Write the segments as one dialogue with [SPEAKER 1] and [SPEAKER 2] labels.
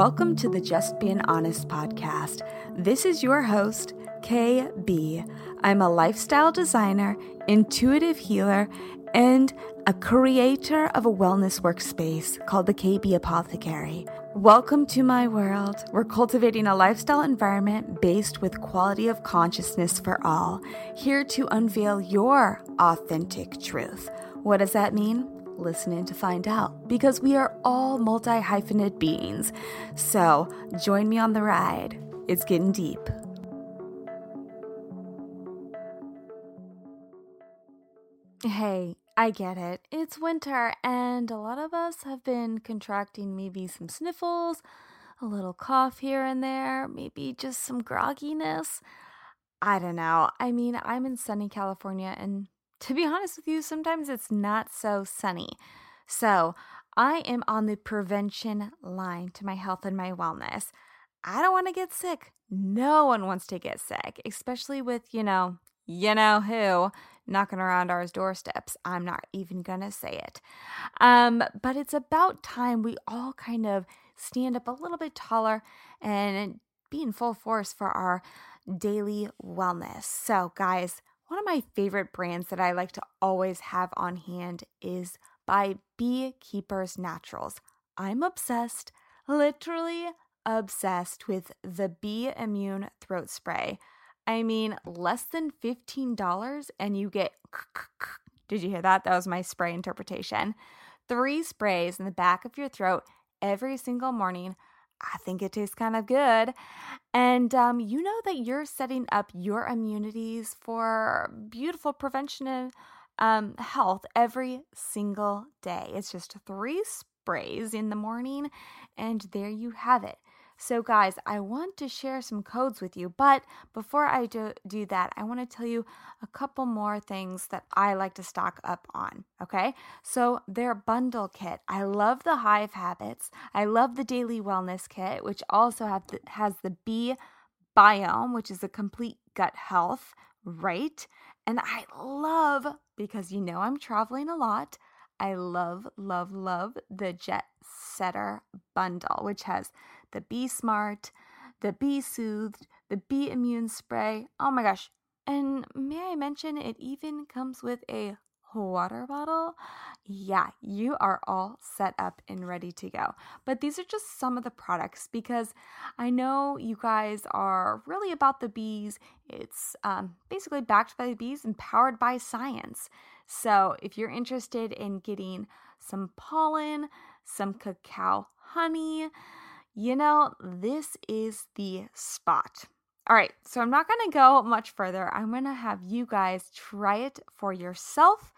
[SPEAKER 1] Welcome to the Just Being Honest podcast. This is your host, KB. I'm a lifestyle designer, intuitive healer, and a creator of a wellness workspace called the KB Apothecary. Welcome to my world. We're cultivating a lifestyle environment based with quality of consciousness for all, here to unveil your authentic truth. What does that mean? Listen in to find out because we are all multi hyphenate beings. So join me on the ride. It's getting deep. Hey, I get it. It's winter, and a lot of us have been contracting maybe some sniffles, a little cough here and there, maybe just some grogginess. I don't know. I mean, I'm in sunny California, and to be honest with you, sometimes it's not so sunny. So, I am on the prevention line to my health and my wellness. I don't want to get sick. No one wants to get sick, especially with, you know, you know who knocking around our doorsteps. I'm not even going to say it. Um, but it's about time we all kind of stand up a little bit taller and be in full force for our daily wellness. So, guys, one of my favorite brands that I like to always have on hand is by Beekeepers Naturals. I'm obsessed, literally obsessed with the Bee Immune Throat Spray. I mean, less than $15 and you get. Did you hear that? That was my spray interpretation. Three sprays in the back of your throat every single morning. I think it tastes kind of good. And um, you know that you're setting up your immunities for beautiful prevention um, health every single day. It's just three sprays in the morning, and there you have it. So, guys, I want to share some codes with you, but before I do, do that, I want to tell you a couple more things that I like to stock up on. Okay, so their bundle kit. I love the Hive Habits. I love the Daily Wellness Kit, which also have the, has the Bee Biome, which is a complete gut health, right? And I love because you know I'm traveling a lot. I love, love, love the Jet Setter bundle, which has the Be Smart, the Be Soothed, the Be Immune Spray. Oh my gosh. And may I mention, it even comes with a water bottle. Yeah, you are all set up and ready to go. But these are just some of the products because I know you guys are really about the bees. It's um, basically backed by the bees and powered by science. So if you're interested in getting some pollen, some cacao honey, you know, this is the spot. All right, so I'm not going to go much further. I'm going to have you guys try it for yourself.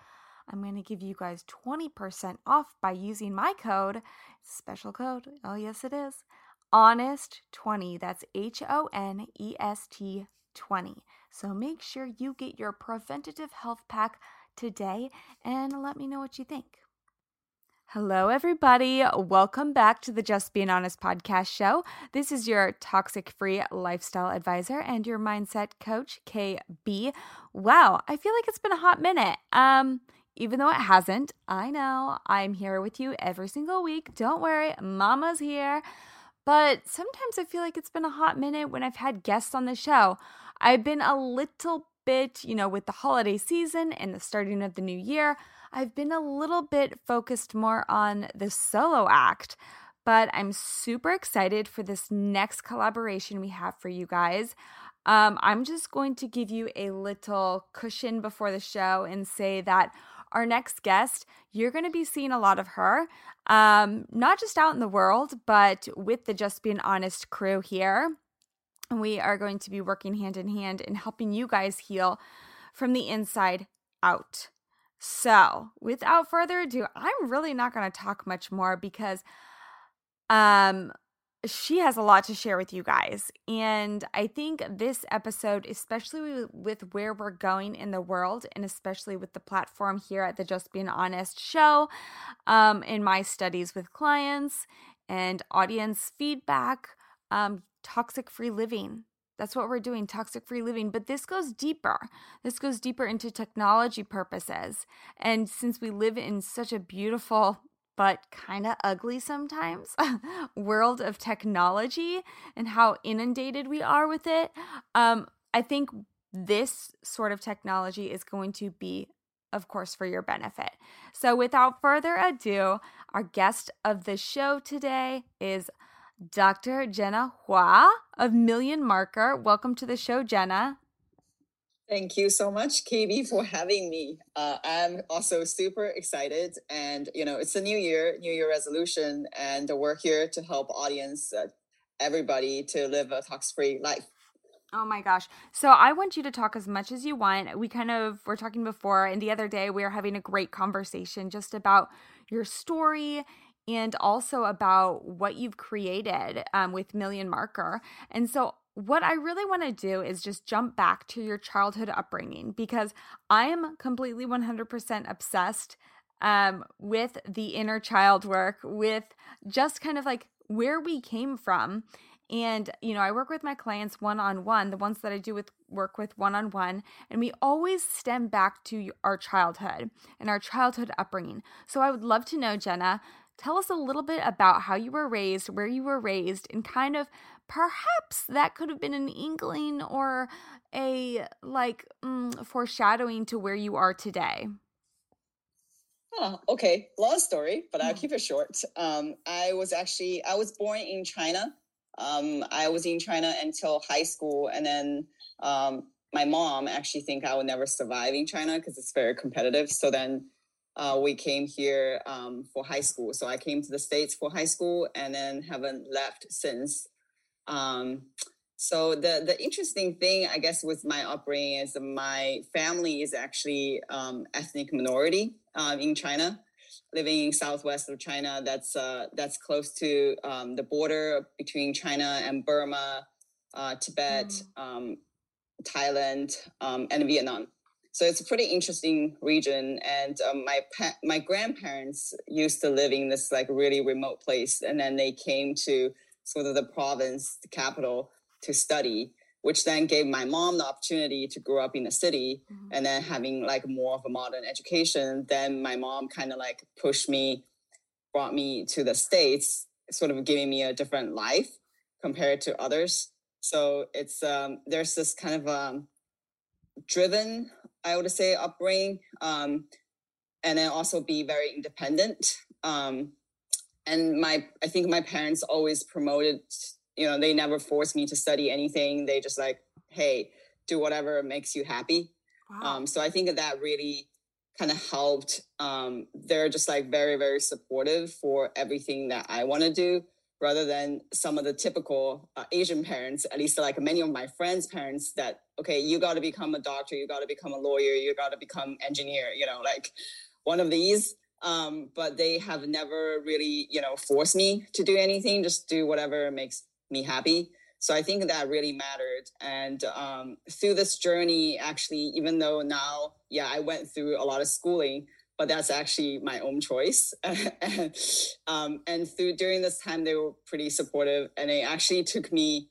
[SPEAKER 1] I'm going to give you guys 20% off by using my code, special code. Oh, yes, it is. Honest20. That's H O N E S T 20. So make sure you get your preventative health pack today and let me know what you think. Hello, everybody. Welcome back to the Just Being Honest podcast show. This is your toxic free lifestyle advisor and your mindset coach, KB. Wow, I feel like it's been a hot minute. Um, even though it hasn't, I know I'm here with you every single week. Don't worry, Mama's here. But sometimes I feel like it's been a hot minute when I've had guests on the show. I've been a little bit, you know, with the holiday season and the starting of the new year. I've been a little bit focused more on the solo act, but I'm super excited for this next collaboration we have for you guys. Um, I'm just going to give you a little cushion before the show and say that our next guest, you're going to be seeing a lot of her, um, not just out in the world, but with the Just Being Honest crew here. We are going to be working hand in hand in helping you guys heal from the inside out. So, without further ado, I'm really not going to talk much more because um she has a lot to share with you guys. And I think this episode, especially with where we're going in the world, and especially with the platform here at the Just Being Honest show, um, in my studies with clients and audience feedback, um, toxic free living that's what we're doing, toxic free living. But this goes deeper. This goes deeper into technology purposes. And since we live in such a beautiful but kind of ugly sometimes world of technology and how inundated we are with it. Um, I think this sort of technology is going to be, of course, for your benefit. So, without further ado, our guest of the show today is Dr. Jenna Hua of Million Marker. Welcome to the show, Jenna.
[SPEAKER 2] Thank you so much, KB, for having me. Uh, I'm also super excited, and you know, it's a new year, New Year resolution, and we're here to help audience, uh, everybody, to live a tox-free life.
[SPEAKER 1] Oh my gosh. So I want you to talk as much as you want. We kind of were talking before, and the other day we were having a great conversation just about your story and also about what you've created um, with Million Marker. And so what I really want to do is just jump back to your childhood upbringing because I am completely 100% obsessed um, with the inner child work, with just kind of like where we came from. And, you know, I work with my clients one on one, the ones that I do with work with one on one, and we always stem back to our childhood and our childhood upbringing. So I would love to know, Jenna, tell us a little bit about how you were raised, where you were raised, and kind of perhaps that could have been an inkling or a like mm, foreshadowing to where you are today.
[SPEAKER 2] Oh, okay. Long story, but I'll keep it short. Um, I was actually I was born in China. Um, I was in China until high school, and then um, my mom actually think I would never survive in China because it's very competitive. So then uh, we came here um, for high school. So I came to the States for high school and then haven't left since. Um, so the the interesting thing, I guess, with my upbringing is my family is actually um, ethnic minority uh, in China, living in southwest of China. That's uh, that's close to um, the border between China and Burma, uh, Tibet, mm. um, Thailand, um, and Vietnam. So it's a pretty interesting region. And um, my pa- my grandparents used to live in this like really remote place, and then they came to sort of the province, the capital, to study, which then gave my mom the opportunity to grow up in the city mm-hmm. and then having like more of a modern education. Then my mom kind of like pushed me, brought me to the States, sort of giving me a different life compared to others. So it's um, there's this kind of um, driven, I would say, upbringing, um, and then also be very independent. Um, and my i think my parents always promoted you know they never forced me to study anything they just like hey do whatever makes you happy wow. um, so i think that, really kind of helped um, they're just like very very supportive for everything that i want to do rather than some of the typical uh, asian parents at least like many of my friends parents that okay you got to become a doctor you got to become a lawyer you got to become engineer you know like one of these um, but they have never really, you know, forced me to do anything. Just do whatever makes me happy. So I think that really mattered. And um, through this journey, actually, even though now, yeah, I went through a lot of schooling, but that's actually my own choice. um, and through during this time, they were pretty supportive, and it actually took me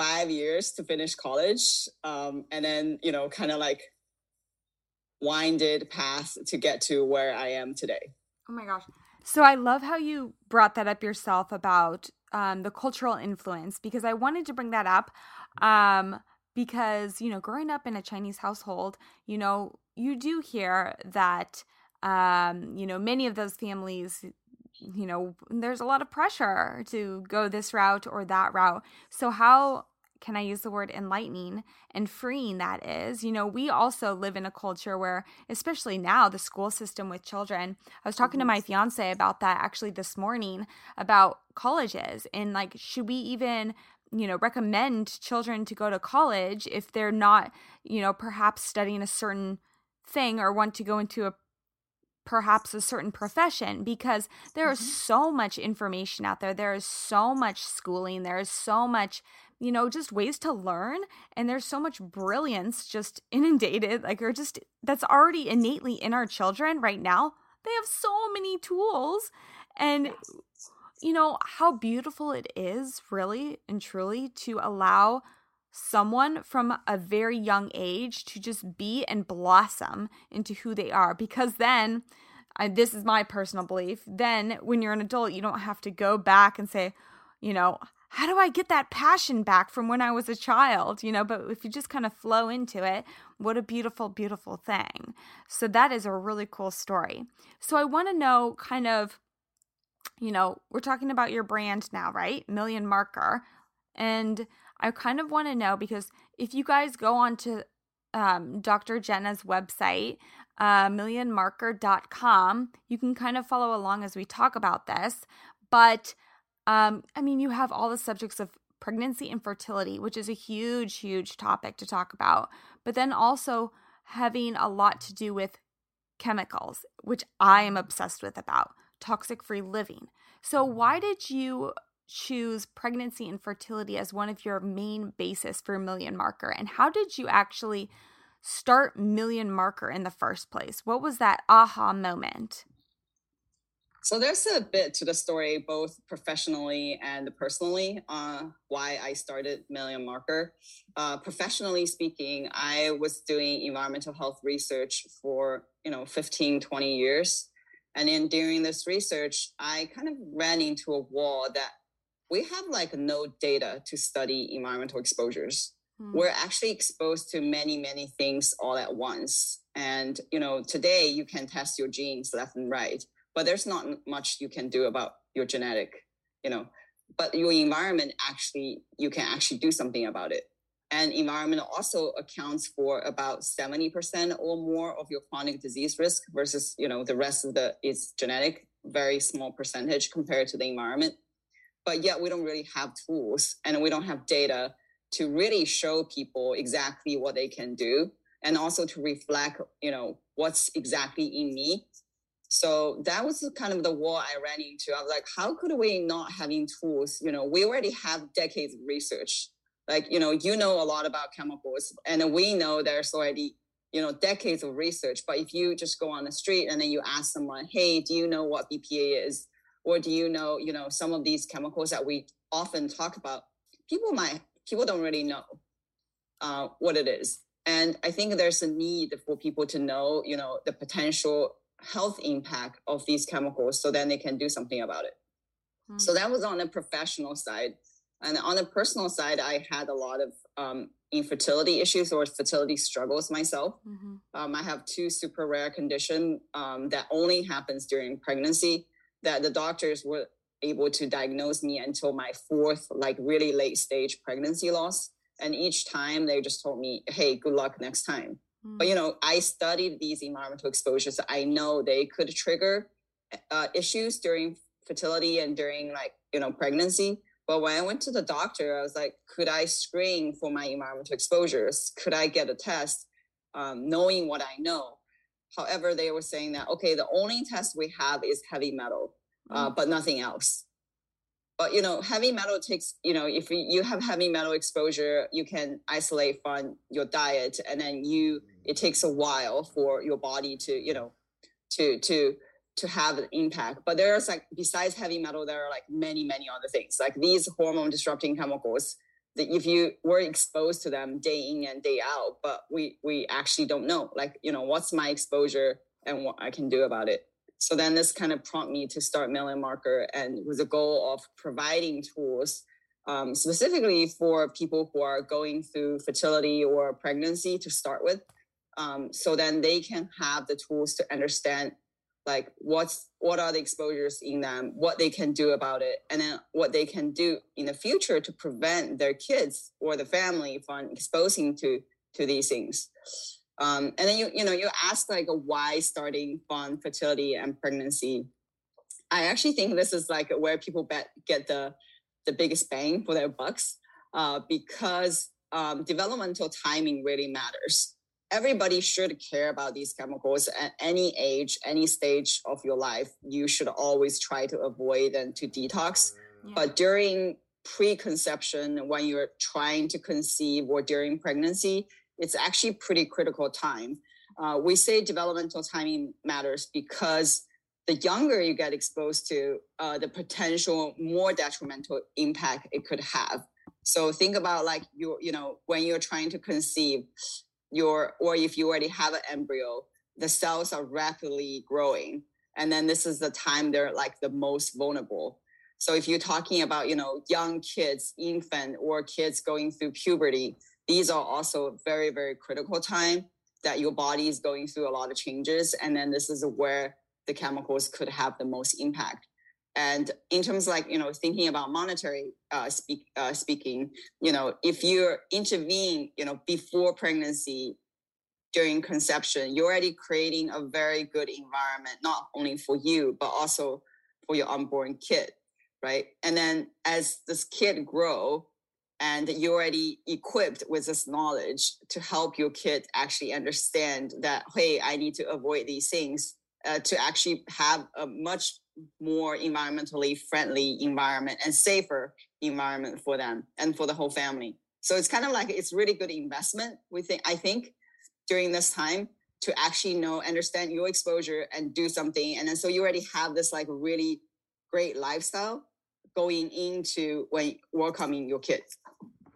[SPEAKER 2] five years to finish college, um, and then you know, kind of like winded path to get to where I am today.
[SPEAKER 1] Oh my gosh. So I love how you brought that up yourself about um, the cultural influence because I wanted to bring that up um, because, you know, growing up in a Chinese household, you know, you do hear that, um, you know, many of those families you know, there's a lot of pressure to go this route or that route. So, how can I use the word enlightening and freeing that is? You know, we also live in a culture where, especially now, the school system with children. I was talking to my fiance about that actually this morning about colleges and like, should we even you know recommend children to go to college if they're not you know perhaps studying a certain thing or want to go into a perhaps a certain profession because there is mm-hmm. so much information out there there is so much schooling there is so much you know, just ways to learn. And there's so much brilliance just inundated, like, or just that's already innately in our children right now. They have so many tools. And, you know, how beautiful it is, really and truly, to allow someone from a very young age to just be and blossom into who they are. Because then, I, this is my personal belief, then when you're an adult, you don't have to go back and say, you know, how do I get that passion back from when I was a child? You know, but if you just kind of flow into it, what a beautiful, beautiful thing. So that is a really cool story. So I want to know kind of, you know, we're talking about your brand now, right? Million Marker. And I kind of want to know because if you guys go on to um, Dr. Jenna's website, uh, millionmarker.com, you can kind of follow along as we talk about this. But um, I mean, you have all the subjects of pregnancy and fertility, which is a huge, huge topic to talk about, but then also having a lot to do with chemicals, which I am obsessed with about toxic free living. So, why did you choose pregnancy and fertility as one of your main basis for Million Marker? And how did you actually start Million Marker in the first place? What was that aha moment?
[SPEAKER 2] So there's a bit to the story, both professionally and personally, uh, why I started Million Marker. Uh, professionally speaking, I was doing environmental health research for, you know, 15, 20 years. And then during this research, I kind of ran into a wall that we have like no data to study environmental exposures. Hmm. We're actually exposed to many, many things all at once. And, you know, today you can test your genes left and right but there's not much you can do about your genetic you know but your environment actually you can actually do something about it. And environment also accounts for about 70% or more of your chronic disease risk versus you know the rest of the is genetic very small percentage compared to the environment. But yet we don't really have tools and we don't have data to really show people exactly what they can do and also to reflect you know what's exactly in me so that was kind of the wall I ran into. I was like, how could we not having tools? You know, we already have decades of research. Like, you know, you know a lot about chemicals, and we know there's already, you know, decades of research. But if you just go on the street and then you ask someone, hey, do you know what BPA is? Or do you know, you know, some of these chemicals that we often talk about? People might, people don't really know uh, what it is. And I think there's a need for people to know, you know, the potential health impact of these chemicals so then they can do something about it. Mm. So that was on the professional side. And on the personal side, I had a lot of um, infertility issues or fertility struggles myself. Mm-hmm. Um, I have two super rare condition um, that only happens during pregnancy that the doctors were able to diagnose me until my fourth, like really late stage pregnancy loss. And each time they just told me, hey, good luck next time. But you mm. know, I studied these environmental exposures. I know they could trigger uh, issues during fertility and during like you know pregnancy. But when I went to the doctor, I was like, could I screen for my environmental exposures? Could I get a test, um, knowing what I know? However, they were saying that okay, the only test we have is heavy metal, uh, mm. but nothing else but you know heavy metal takes you know if you have heavy metal exposure you can isolate from your diet and then you it takes a while for your body to you know to to to have an impact. But there's like besides heavy metal there are like many many other things. Like these hormone disrupting chemicals that if you were exposed to them day in and day out but we we actually don't know. Like you know what's my exposure and what i can do about it so then this kind of prompted me to start Million Marker and with the goal of providing tools um, specifically for people who are going through fertility or pregnancy to start with. Um, so then they can have the tools to understand like what's what are the exposures in them what they can do about it and then what they can do in the future to prevent their kids or the family from exposing to to these things um, and then you you know you ask like why starting on fertility and pregnancy. I actually think this is like where people bet, get the the biggest bang for their bucks uh, because um, developmental timing really matters. Everybody should care about these chemicals at any age, any stage of your life. You should always try to avoid and to detox. Yeah. But during preconception, when you're trying to conceive or during pregnancy, it's actually pretty critical time. Uh, we say developmental timing matters because the younger you get exposed to, uh, the potential more detrimental impact it could have. So think about like you, you know, when you're trying to conceive your, or if you already have an embryo, the cells are rapidly growing. and then this is the time they're like the most vulnerable so if you're talking about you know young kids infant or kids going through puberty these are also very very critical time that your body is going through a lot of changes and then this is where the chemicals could have the most impact. And in terms like you know thinking about monetary uh, speak, uh, speaking you know if you're intervene you know before pregnancy during conception you're already creating a very good environment not only for you but also for your unborn kid right? And then as this kid grow and you're already equipped with this knowledge to help your kid actually understand that hey i need to avoid these things uh, to actually have a much more environmentally friendly environment and safer environment for them and for the whole family. So it's kind of like it's really good investment. We think I think during this time to actually know, understand your exposure and do something. And then so you already have this like really great lifestyle going into when welcoming your kids.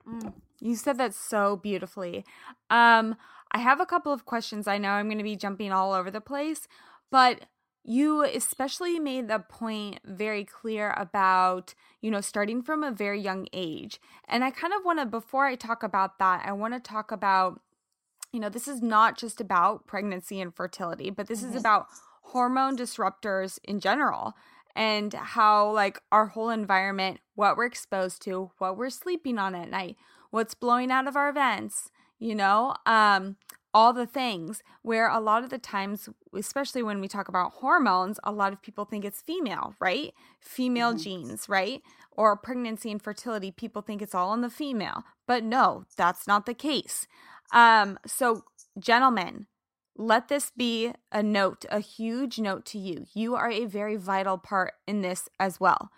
[SPEAKER 1] Mm, you said that so beautifully. Um, I have a couple of questions. I know I'm going to be jumping all over the place, but you especially made the point very clear about you know starting from a very young age and i kind of want to before i talk about that i want to talk about you know this is not just about pregnancy and fertility but this mm-hmm. is about hormone disruptors in general and how like our whole environment what we're exposed to what we're sleeping on at night what's blowing out of our vents you know um all the things where a lot of the times especially when we talk about hormones a lot of people think it's female right? Female mm-hmm. genes right? Or pregnancy and fertility people think it's all in the female but no that's not the case. Um so gentlemen let this be a note a huge note to you. You are a very vital part in this as well.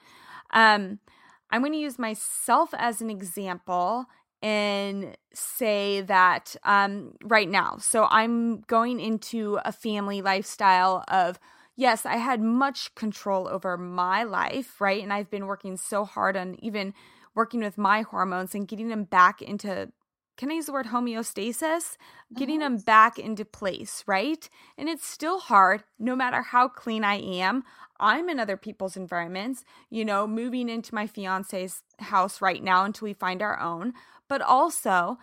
[SPEAKER 1] Um i'm going to use myself as an example and say that um, right now, so I'm going into a family lifestyle of, yes, I had much control over my life, right? And I've been working so hard on even working with my hormones and getting them back into can I use the word homeostasis? Getting them back into place, right? And it's still hard, no matter how clean I am. I'm in other people's environments, you know, moving into my fiance's house right now until we find our own but also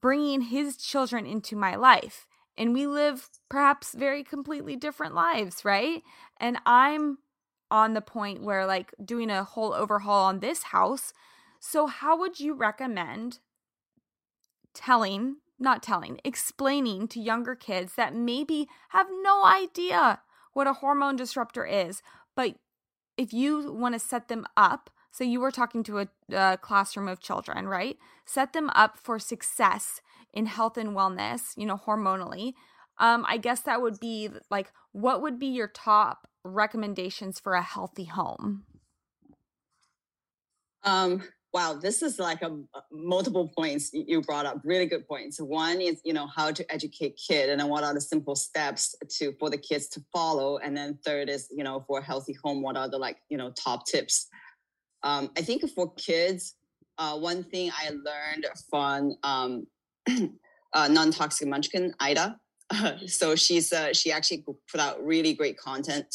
[SPEAKER 1] bringing his children into my life. And we live perhaps very completely different lives, right? And I'm on the point where, like, doing a whole overhaul on this house. So, how would you recommend telling, not telling, explaining to younger kids that maybe have no idea what a hormone disruptor is, but if you want to set them up so you were talking to a, a, classroom of children, right? Set them up for success in health and wellness, you know, hormonally. Um, I guess that would be like, what would be your top recommendations for a healthy home?
[SPEAKER 2] Um, wow, this is like a multiple points you brought up. Really good points. One is, you know, how to educate kid, and then what are the simple steps to for the kids to follow, and then third is, you know, for a healthy home, what are the like, you know, top tips um, I think for kids, uh, one thing I learned from um, uh, non-toxic munchkin Ida. so she's uh, she actually put out really great content.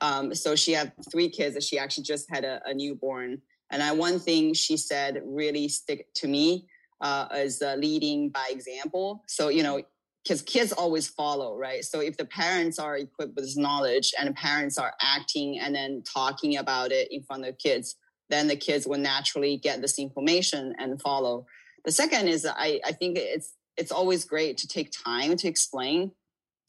[SPEAKER 2] Um, so she had three kids. She actually just had a, a newborn. And I, one thing she said really stick to me uh, is uh, leading by example. So you know, because kids always follow, right? So if the parents are equipped with knowledge and parents are acting and then talking about it in front of kids, then the kids will naturally get this information and follow. The second is I, I think it's it's always great to take time to explain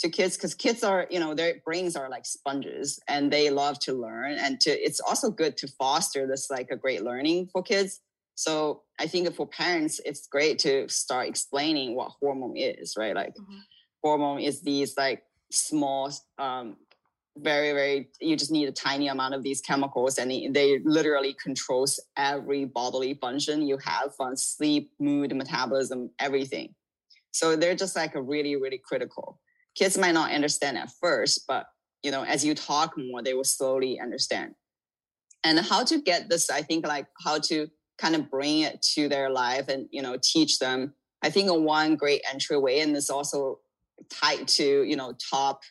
[SPEAKER 2] to kids because kids are you know their brains are like sponges and they love to learn and to it's also good to foster this like a great learning for kids. So i think for parents it's great to start explaining what hormone is right? Like mm-hmm. hormone is these like small um, very very you just need a tiny amount of these chemicals and they literally controls every bodily function you have from sleep mood metabolism everything. So they're just like a really really critical kids might not understand at first but you know as you talk more they will slowly understand and how to get this i think like how to kind of bring it to their life and you know teach them i think one great entryway and this also tied to you know top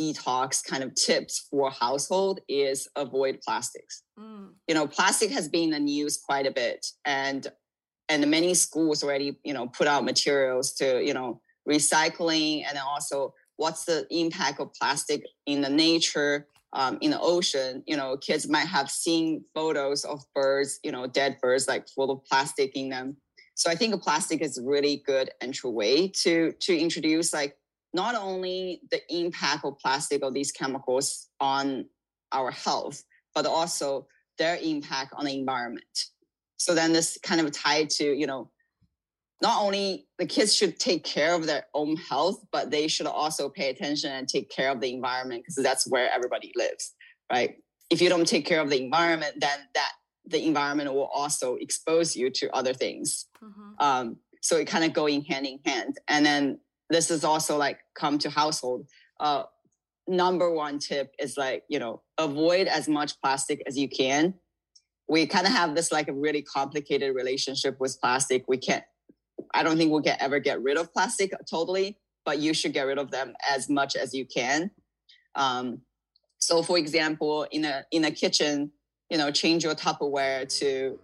[SPEAKER 2] detox kind of tips for household is avoid plastics. Mm. You know, plastic has been in the news quite a bit, and and many schools already you know put out materials to you know recycling and then also what's the impact of plastic in the nature um, in the ocean? You know kids might have seen photos of birds you know dead birds like full of plastic in them. So i think plastic is a really good entry way to to introduce like not only the impact of plastic or these chemicals on our health but also their impact on the environment. So then this kind of tied to you know not only the kids should take care of their own health, but they should also pay attention and take care of the environment because that's where everybody lives, right? If you don't take care of the environment, then that the environment will also expose you to other things. Mm-hmm. Um, so it kind of going hand in hand. And then this is also like come to household. Uh, number one tip is like you know avoid as much plastic as you can. We kind of have this like a really complicated relationship with plastic. We can't I don't think we'll get ever get rid of plastic totally, but you should get rid of them as much as you can. Um, so, for example, in a in a kitchen, you know, change your Tupperware to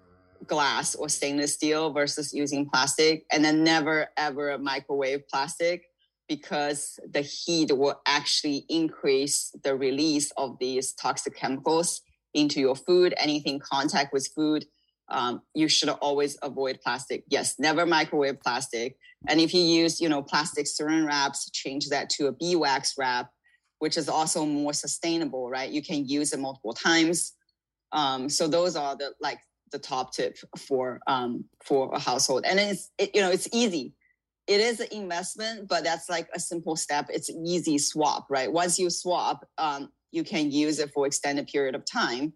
[SPEAKER 2] glass or stainless steel versus using plastic, and then never ever microwave plastic because the heat will actually increase the release of these toxic chemicals into your food. Anything contact with food um, you should always avoid plastic. Yes, never microwave plastic. And if you use, you know, plastic saran wraps, change that to a beeswax wrap, which is also more sustainable, right? You can use it multiple times. Um, so those are the like the top tip for um, for a household. And it's it, you know it's easy. It is an investment, but that's like a simple step. It's easy swap, right? Once you swap, um, you can use it for extended period of time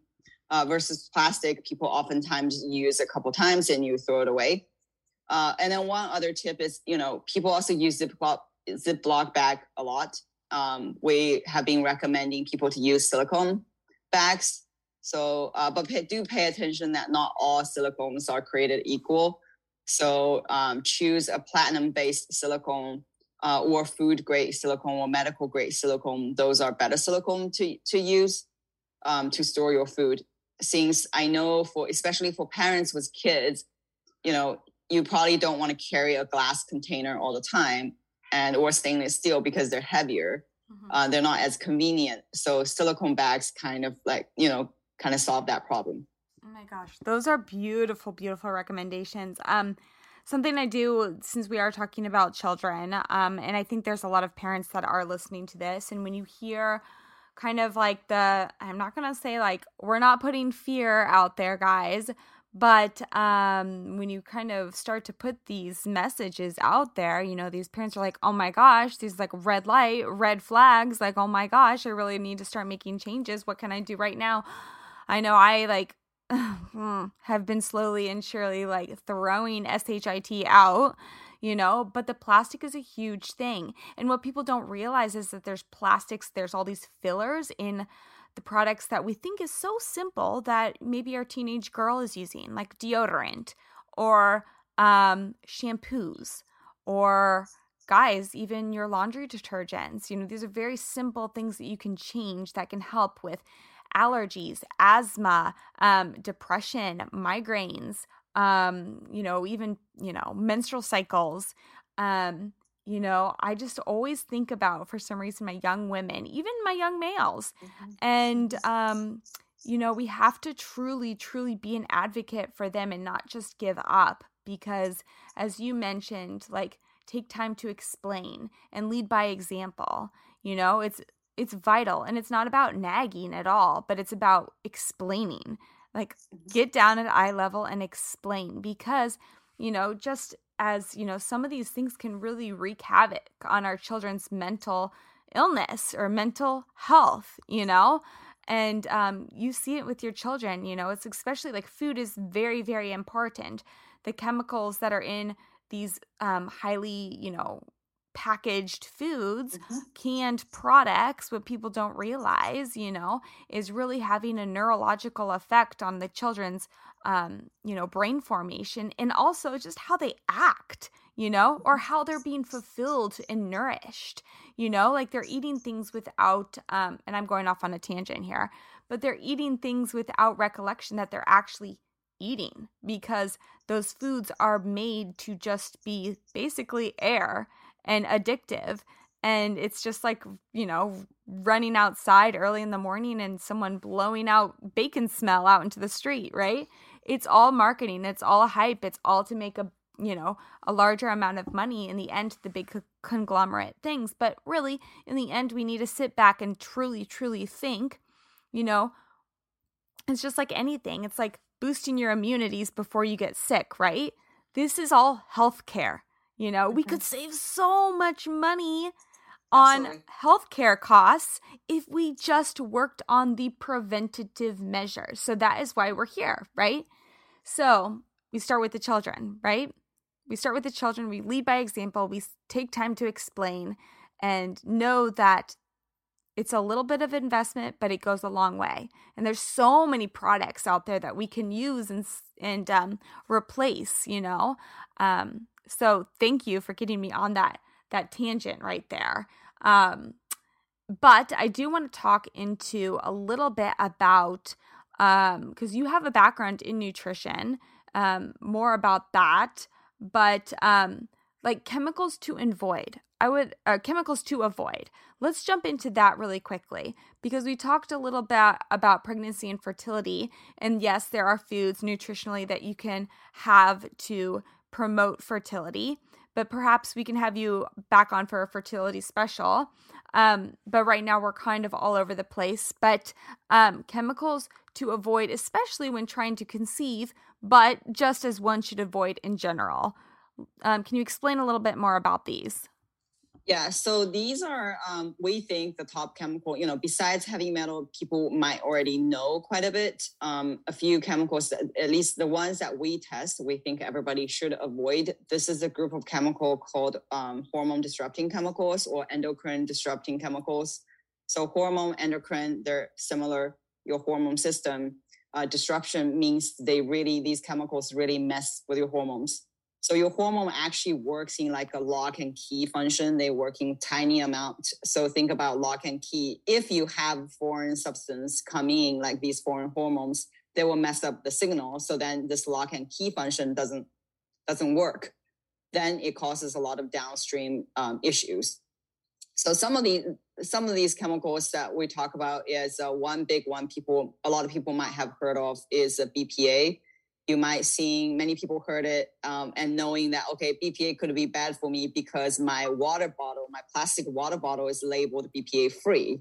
[SPEAKER 2] uh, versus plastic, people oftentimes use a couple times and you throw it away. Uh, and then one other tip is, you know, people also use Ziploc, Ziploc bag a lot. Um, we have been recommending people to use silicone bags. So, uh, but pay, do pay attention that not all silicones are created equal. So um, choose a platinum-based silicone uh, or food grade silicone or medical grade silicone. Those are better silicone to, to use um, to store your food since I know for especially for parents with kids, you know, you probably don't want to carry a glass container all the time and or stainless steel because they're heavier. Mm-hmm. Uh, they're not as convenient. So silicone bags kind of like, you know, kind of solve that problem.
[SPEAKER 1] Oh my gosh. Those are beautiful, beautiful recommendations. Um, something I do since we are talking about children, um, and I think there's a lot of parents that are listening to this, and when you hear kind of like the I'm not going to say like we're not putting fear out there guys but um when you kind of start to put these messages out there you know these parents are like oh my gosh these like red light red flags like oh my gosh i really need to start making changes. What can i do right now? I know i like have been slowly and surely like throwing shit out you know, but the plastic is a huge thing. And what people don't realize is that there's plastics, there's all these fillers in the products that we think is so simple that maybe our teenage girl is using, like deodorant or um, shampoos or guys, even your laundry detergents. You know, these are very simple things that you can change that can help with allergies, asthma, um, depression, migraines, um, you know, even, you know, menstrual cycles. Um, you know, I just always think about for some reason my young women, even my young males. Mm-hmm. And um, you know, we have to truly, truly be an advocate for them and not just give up because as you mentioned, like take time to explain and lead by example. You know, it's it's vital and it's not about nagging at all, but it's about explaining like mm-hmm. get down at eye level and explain because you know just as you know some of these things can really wreak havoc on our children's mental illness or mental health you know and um, you see it with your children you know it's especially like food is very very important the chemicals that are in these um, highly you know packaged foods, mm-hmm. canned products, what people don't realize, you know, is really having a neurological effect on the children's, um, you know, brain formation and also just how they act. you know, or how they're being fulfilled and nourished, you know, like they're eating things without, um, and I'm going off on a tangent here, but they're eating things without recollection that they're actually eating because those foods are made to just be basically air and addictive. And it's just like, you know, running outside early in the morning and someone blowing out bacon smell out into the street, right? It's all marketing, it's all hype, it's all to make a you know a larger amount of money in the end the big conglomerate things but really in the end we need to sit back and truly truly think you know it's just like anything it's like boosting your immunities before you get sick right this is all healthcare you know mm-hmm. we could save so much money on Absolutely. healthcare costs if we just worked on the preventative measures. So that is why we're here, right? So we start with the children, right? We start with the children, we lead by example, we take time to explain and know that it's a little bit of investment, but it goes a long way. And there's so many products out there that we can use and and um, replace. You know, um, so thank you for getting me on that that tangent right there. Um, but I do want to talk into a little bit about because um, you have a background in nutrition, um, more about that. But um, like chemicals to avoid, I would uh, chemicals to avoid. Let's jump into that really quickly because we talked a little bit about pregnancy and fertility. And yes, there are foods nutritionally that you can have to promote fertility but perhaps we can have you back on for a fertility special. Um, but right now we're kind of all over the place. But um, chemicals to avoid, especially when trying to conceive, but just as one should avoid in general. Um, can you explain a little bit more about these?
[SPEAKER 2] Yeah, so these are, um, we think, the top chemical, you know, besides heavy metal, people might already know quite a bit. Um, a few chemicals, at least the ones that we test, we think everybody should avoid. This is a group of chemical called um, hormone disrupting chemicals or endocrine disrupting chemicals. So hormone, endocrine, they're similar. Your hormone system uh, disruption means they really, these chemicals really mess with your hormones. So your hormone actually works in like a lock and key function. They work in tiny amount. So think about lock and key. If you have foreign substance coming like these foreign hormones, they will mess up the signal. So then this lock and key function doesn't doesn't work. Then it causes a lot of downstream um, issues. So some of the some of these chemicals that we talk about is uh, one big one. People a lot of people might have heard of is a BPA you might seeing many people heard it um, and knowing that okay bpa could be bad for me because my water bottle my plastic water bottle is labeled bpa free.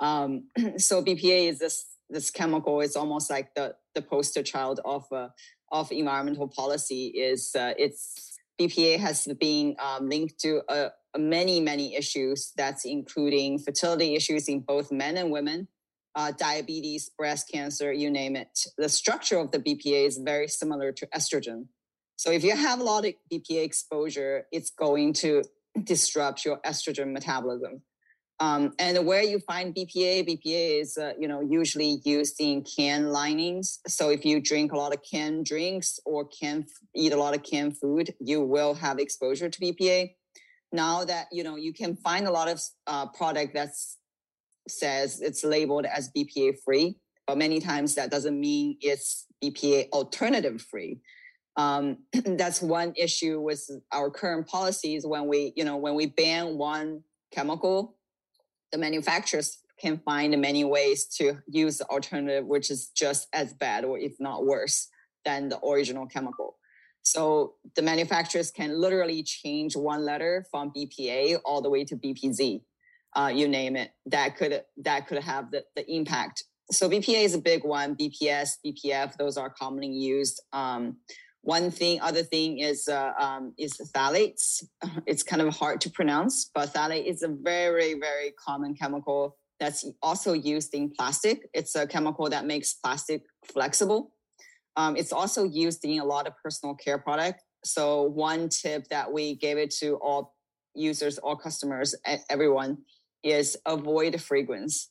[SPEAKER 2] Um, so bpa is this this chemical it's almost like the the poster child of uh, of environmental policy is uh, it's bpa has been um, linked to uh, many many issues that's including fertility issues in both men and women uh, diabetes, breast cancer, you name it. The structure of the BPA is very similar to estrogen. So if you have a lot of BPA exposure, it's going to disrupt your estrogen metabolism. Um, and where you find BPA, BPA is uh, you know usually used in can linings. So if you drink a lot of canned drinks or can eat a lot of canned food, you will have exposure to BPA. Now that you know you can find a lot of uh, product that's says it's labeled as BPA free, but many times that doesn't mean it's BPA alternative free. Um, that's one issue with our current policies. When we, you know, when we ban one chemical, the manufacturers can find many ways to use the alternative, which is just as bad or if not worse than the original chemical. So the manufacturers can literally change one letter from BPA all the way to BPZ uh, you name it, that could that could have the, the impact. So BPA is a big one. BPS, BPF, those are commonly used. Um, one thing, other thing is uh, um, is phthalates. It's kind of hard to pronounce, but phthalate is a very very common chemical that's also used in plastic. It's a chemical that makes plastic flexible. Um, it's also used in a lot of personal care products. So one tip that we gave it to all users, all customers, everyone is avoid fragrance.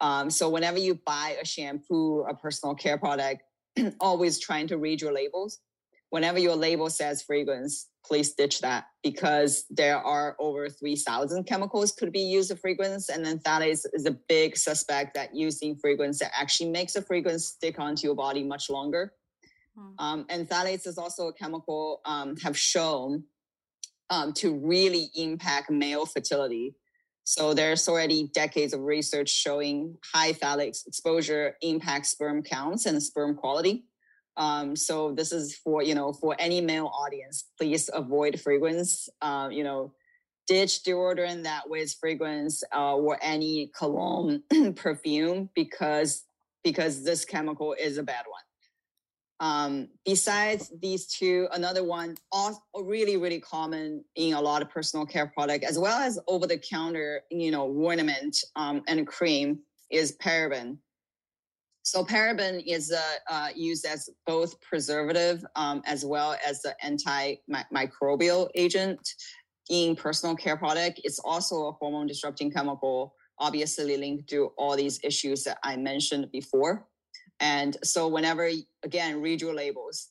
[SPEAKER 2] Um, so whenever you buy a shampoo, a personal care product, always trying to read your labels. Whenever your label says fragrance, please ditch that because there are over 3000 chemicals could be used as fragrance and then phthalates is a big suspect that using fragrance that actually makes a fragrance stick onto your body much longer hmm. um, and phthalates is also a chemical um, have shown um, to really impact male fertility so there's already decades of research showing high phthalates exposure impacts sperm counts and sperm quality um, so this is for you know for any male audience, please avoid fragrance. Uh, you know, ditch deodorant that with fragrance uh, or any cologne perfume because because this chemical is a bad one. Um, besides these two, another one also really really common in a lot of personal care product as well as over the counter you know ornament um, and cream is paraben. So paraben is uh, uh, used as both preservative um, as well as the antimicrobial agent in personal care product. It's also a hormone disrupting chemical, obviously linked to all these issues that I mentioned before. And so whenever, again, read your labels.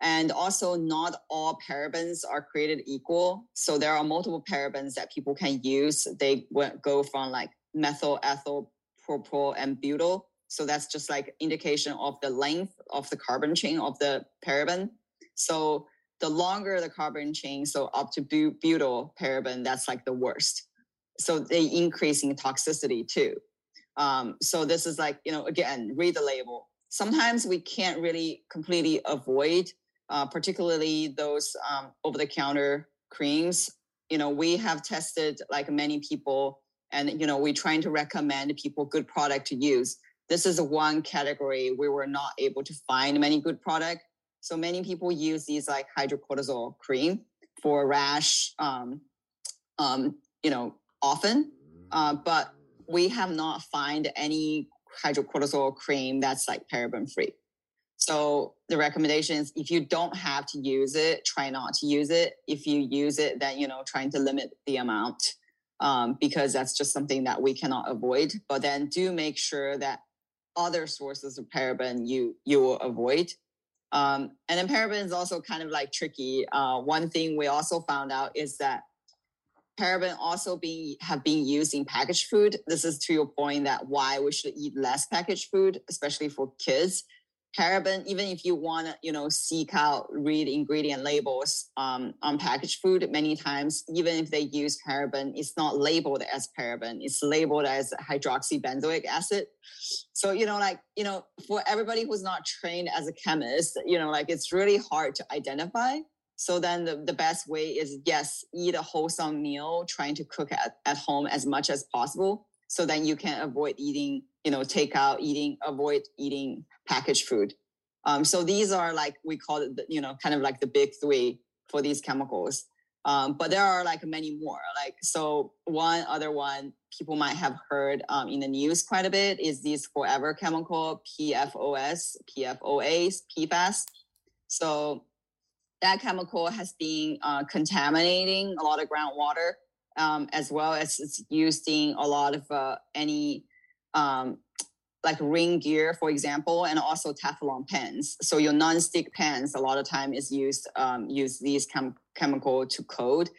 [SPEAKER 2] And also not all parabens are created equal. So there are multiple parabens that people can use. They go from like methyl, ethyl, propyl, and butyl so that's just like indication of the length of the carbon chain of the paraben. So the longer the carbon chain, so up to butyl paraben, that's like the worst. So they increase in toxicity too. Um, so this is like, you know, again, read the label. Sometimes we can't really completely avoid, uh, particularly those um, over-the-counter creams. You know, we have tested like many people, and you know, we're trying to recommend people good product to use this is one category we were not able to find many good product. So many people use these like hydrocortisone cream for rash, um, um, you know, often, uh, but we have not find any hydrocortisone cream that's like paraben free. So the recommendation is if you don't have to use it, try not to use it. If you use it, then you know, trying to limit the amount um, because that's just something that we cannot avoid. But then do make sure that other sources of paraben you you will avoid. Um, and then paraben is also kind of like tricky. Uh, one thing we also found out is that paraben also being have been used in packaged food. This is to your point that why we should eat less packaged food, especially for kids, paraben, even if you want to, you know, seek out, read ingredient labels um, on packaged food, many times, even if they use paraben, it's not labeled as paraben. It's labeled as hydroxybenzoic acid. So, you know, like, you know, for everybody who's not trained as a chemist, you know, like it's really hard to identify. So then the, the best way is yes, eat a wholesome meal, trying to cook at, at home as much as possible. So then you can avoid eating, you know, takeout, eating, avoid eating packaged food. Um, so these are like we call it, you know, kind of like the big three for these chemicals. Um, but there are like many more. Like so, one other one people might have heard um, in the news quite a bit is this forever chemical PFOS, PFOAs, PFAS. So that chemical has been uh, contaminating a lot of groundwater, um, as well as it's used in a lot of uh, any um, like ring gear, for example, and also Teflon pans. So your non-stick pans, a lot of time is used um, use these chem- chemical to coat.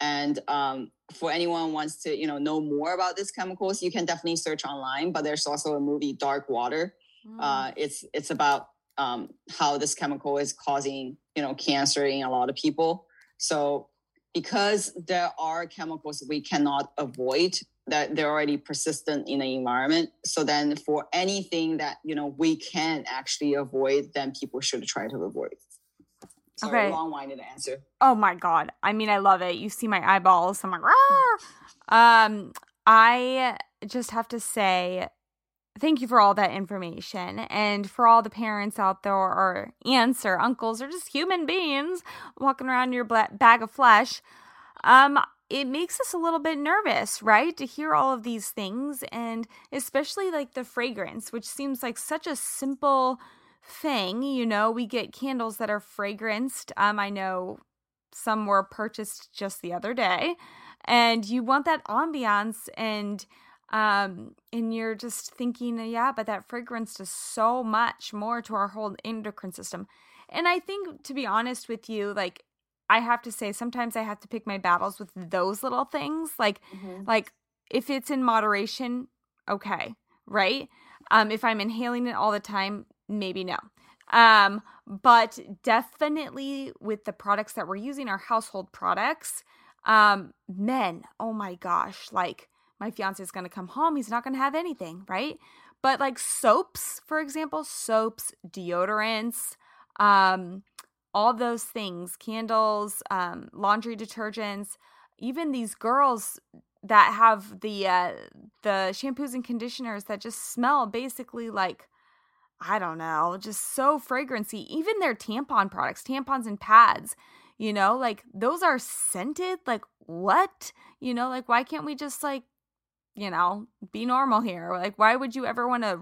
[SPEAKER 2] And um, for anyone wants to you know know more about these chemicals, you can definitely search online. But there's also a movie, Dark Water. Mm. Uh, it's it's about um, how this chemical is causing you know cancer in a lot of people. So because there are chemicals we cannot avoid that they're already persistent in the environment. So then for anything that, you know, we can actually avoid, then people should try to avoid. Sorry, okay. long-winded answer.
[SPEAKER 1] Oh my god. I mean, I love it. You see my eyeballs. I'm like, Rah! um, I just have to say thank you for all that information and for all the parents out there or aunts or uncles or just human beings walking around your bag of flesh um it makes us a little bit nervous, right? To hear all of these things and especially like the fragrance, which seems like such a simple thing. You know, we get candles that are fragranced. Um, I know some were purchased just the other day, and you want that ambiance and um and you're just thinking yeah but that fragrance does so much more to our whole endocrine system and i think to be honest with you like I have to say sometimes I have to pick my battles with those little things. Like mm-hmm. like if it's in moderation, okay, right? Um if I'm inhaling it all the time, maybe no. Um but definitely with the products that we're using our household products, um men, oh my gosh, like my fiance is going to come home, he's not going to have anything, right? But like soaps, for example, soaps, deodorants, um all those things, candles, um, laundry detergents, even these girls that have the uh, the shampoos and conditioners that just smell basically like I don't know, just so fragrancy. Even their tampon products, tampons and pads, you know, like those are scented. Like what? You know, like why can't we just like, you know, be normal here? Like why would you ever want to,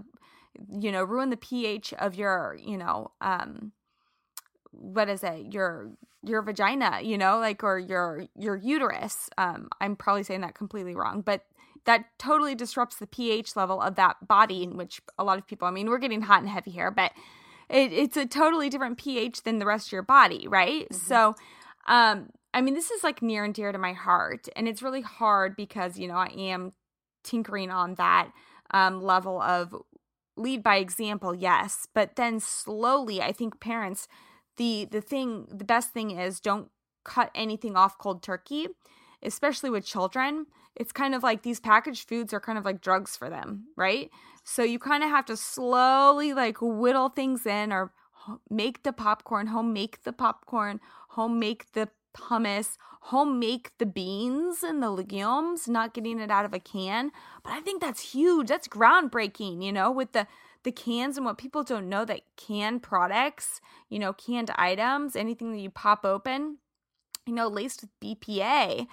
[SPEAKER 1] you know, ruin the pH of your, you know, um what is it your your vagina you know like or your your uterus um i'm probably saying that completely wrong but that totally disrupts the ph level of that body in which a lot of people i mean we're getting hot and heavy here but it, it's a totally different ph than the rest of your body right mm-hmm. so um i mean this is like near and dear to my heart and it's really hard because you know i am tinkering on that um level of lead by example yes but then slowly i think parents the the thing the best thing is don't cut anything off cold turkey especially with children. It's kind of like these packaged foods are kind of like drugs for them right? So you kind of have to slowly like whittle things in or make the popcorn home make the popcorn home make the hummus home make the beans and the legumes not getting it out of a can but i think that's huge that's groundbreaking you know with the the cans and what people don't know that canned products, you know, canned items, anything that you pop open, you know, laced with BPA,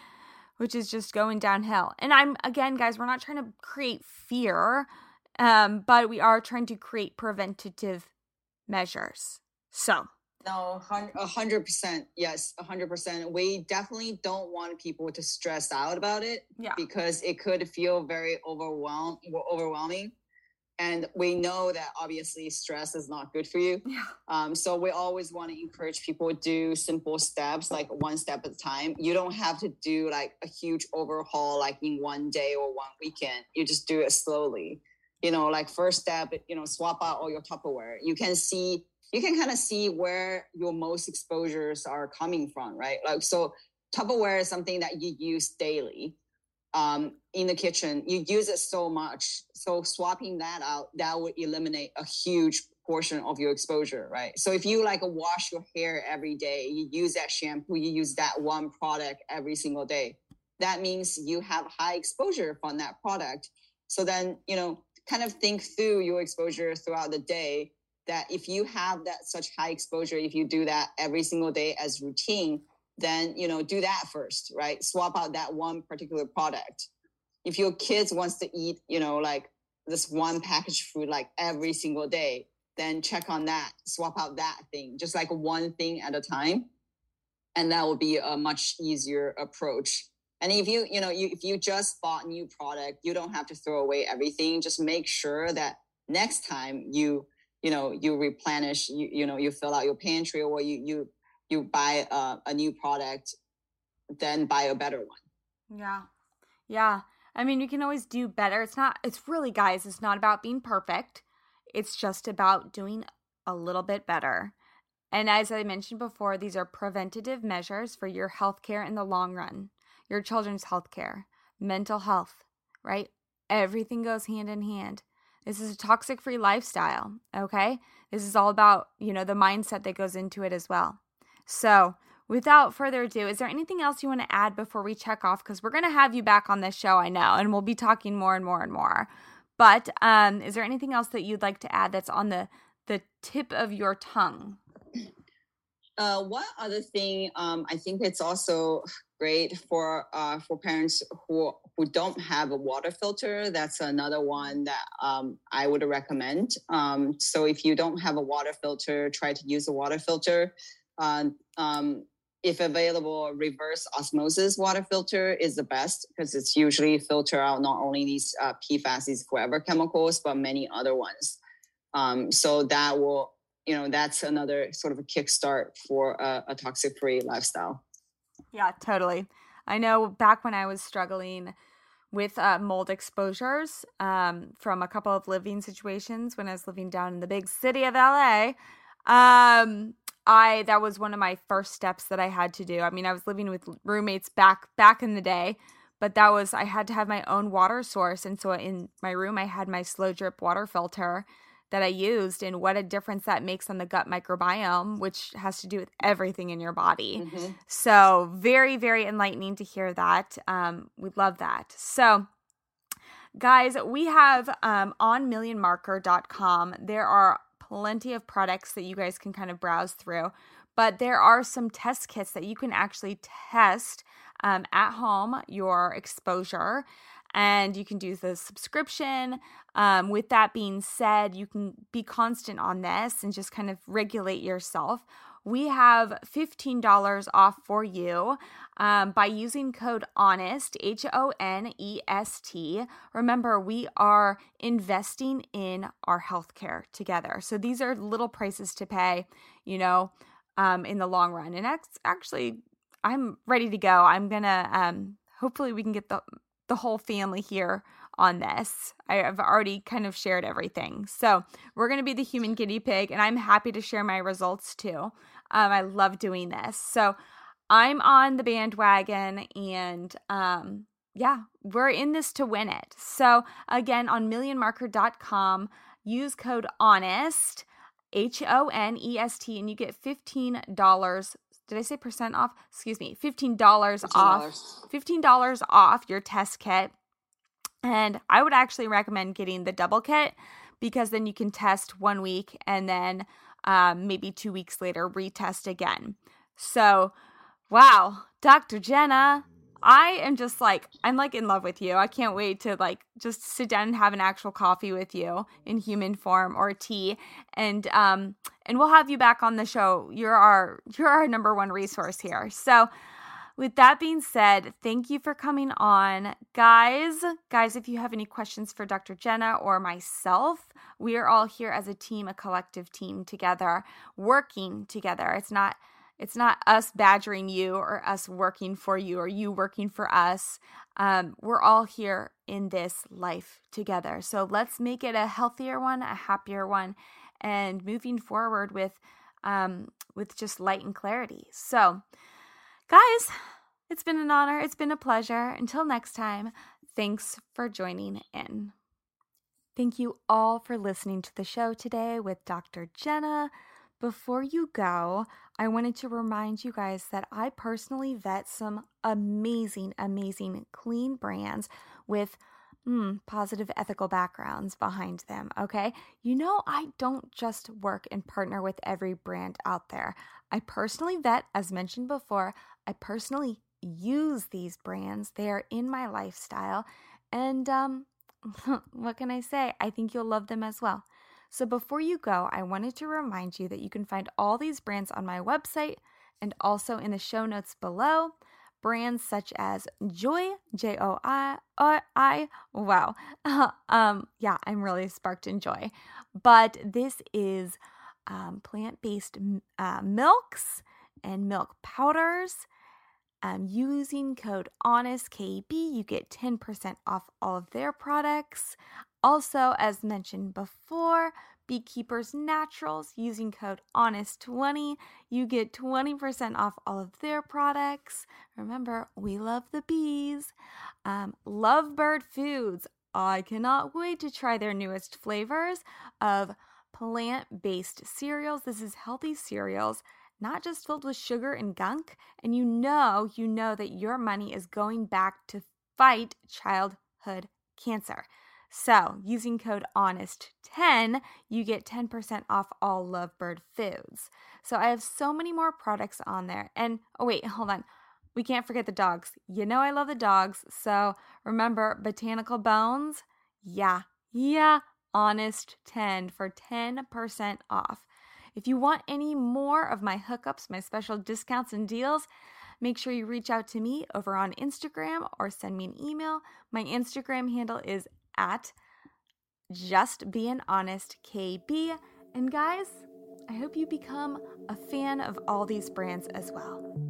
[SPEAKER 1] which is just going downhill. And I'm again, guys, we're not trying to create fear, um, but we are trying to create preventative measures. So
[SPEAKER 2] no, a hundred percent. Yes, a hundred percent. We definitely don't want people to stress out about it.
[SPEAKER 1] Yeah.
[SPEAKER 2] Because it could feel very overwhelm overwhelming and we know that obviously stress is not good for you
[SPEAKER 1] yeah.
[SPEAKER 2] um, so we always want to encourage people to do simple steps like one step at a time you don't have to do like a huge overhaul like in one day or one weekend you just do it slowly you know like first step you know swap out all your tupperware you can see you can kind of see where your most exposures are coming from right like so tupperware is something that you use daily um, in the kitchen. You use it so much. So swapping that out, that would eliminate a huge portion of your exposure, right? So if you like wash your hair every day, you use that shampoo, you use that one product every single day. That means you have high exposure from that product. So then, you know, kind of think through your exposure throughout the day that if you have that such high exposure, if you do that every single day as routine, then you know do that first right? Swap out that one particular product. If your kids wants to eat you know like this one packaged food like every single day then check on that swap out that thing just like one thing at a time and that will be a much easier approach. And if you you know you if you just bought new product you don't have to throw away everything just make sure that next time you you know you replenish you you know you fill out your pantry or you you you buy a, a new product then buy a better one.
[SPEAKER 1] Yeah. Yeah. I mean you can always do better. It's not it's really guys it's not about being perfect. It's just about doing a little bit better. And as i mentioned before these are preventative measures for your health care in the long run your children's health care mental health right? Everything goes hand in hand this is a toxic free lifestyle okay this is all about you know the mindset that goes into it as well so, without further ado, is there anything else you want to add before we check off? Because we're going to have you back on this show, I know, and we'll be talking more and more and more. But um, is there anything else that you'd like to add that's on the the tip of your tongue?
[SPEAKER 2] Uh, one other thing, um, I think it's also great for uh, for parents who who don't have a water filter. That's another one that um, I would recommend. Um, so if you don't have a water filter, try to use a water filter uh, um, if available, reverse osmosis water filter is the best because it's usually filter out not only these uh, PFAS, these forever chemicals, but many other ones. Um, so that will you know that's another sort of a kickstart for a, a toxic free lifestyle.
[SPEAKER 1] Yeah totally. I know back when i was struggling with uh, mold exposures um, from a couple of living situations when i was living down in the big city of la um, i that was one of my first steps that i had to do. I mean i was living with roommates back back in the day but that was i had to have my own water source and so in my room i had my slow drip water filter that I used and what a difference that makes on the gut microbiome, which has to do with everything in your body. Mm-hmm. So, very, very enlightening to hear that. Um, we love that. So, guys, we have um, on millionmarker.com, there are plenty of products that you guys can kind of browse through, but there are some test kits that you can actually test um, at home your exposure and you can do the subscription. Um, with that being said, you can be constant on this and just kind of regulate yourself. We have $15 off for you um, by using code HONEST, H O N E S T. Remember, we are investing in our healthcare together. So these are little prices to pay, you know, um, in the long run. And that's actually, I'm ready to go. I'm going to, um, hopefully, we can get the the whole family here on this. I have already kind of shared everything. So we're going to be the human guinea pig, and I'm happy to share my results too. Um, I love doing this. So I'm on the bandwagon, and um, yeah, we're in this to win it. So again, on millionmarker.com, use code HONEST. H O N E S T, and you get $15 did I say percent off? Excuse me, $15, $15. off. $15 off your test kit. And I would actually recommend getting the double kit because then you can test one week and then um, maybe two weeks later retest again. So, wow, Dr. Jenna, I am just like I'm like in love with you. I can't wait to like just sit down and have an actual coffee with you in human form or tea and um and we'll have you back on the show. You're our you're our number one resource here. So with that being said, thank you for coming on. Guys, guys, if you have any questions for Dr. Jenna or myself, we are all here as a team, a collective team together, working together. It's not it's not us badgering you or us working for you or you working for us. Um, we're all here in this life together. So let's make it a healthier one, a happier one, and moving forward with um, with just light and clarity. So, guys, it's been an honor. It's been a pleasure. Until next time, thanks for joining in. Thank you all for listening to the show today with Dr. Jenna. Before you go, I wanted to remind you guys that I personally vet some amazing, amazing clean brands with mm, positive ethical backgrounds behind them. Okay. You know, I don't just work and partner with every brand out there. I personally vet, as mentioned before, I personally use these brands. They are in my lifestyle. And um, what can I say? I think you'll love them as well. So before you go, I wanted to remind you that you can find all these brands on my website and also in the show notes below. Brands such as JOI, J O I, I, wow. um, yeah, I'm really sparked in joy. But this is um, plant based uh, milks and milk powders. Um, using code HONESTKB, you get 10% off all of their products. Also, as mentioned before, Beekeepers Naturals using code HONEST20, you get 20% off all of their products. Remember, we love the bees. Um, Lovebird Foods, I cannot wait to try their newest flavors of plant based cereals. This is healthy cereals, not just filled with sugar and gunk. And you know, you know that your money is going back to fight childhood cancer. So, using code HONEST10, you get 10% off all Lovebird foods. So, I have so many more products on there. And oh, wait, hold on. We can't forget the dogs. You know, I love the dogs. So, remember Botanical Bones? Yeah, yeah, Honest 10 for 10% off. If you want any more of my hookups, my special discounts and deals, make sure you reach out to me over on Instagram or send me an email. My Instagram handle is at just being honest KB. And guys, I hope you become a fan of all these brands as well.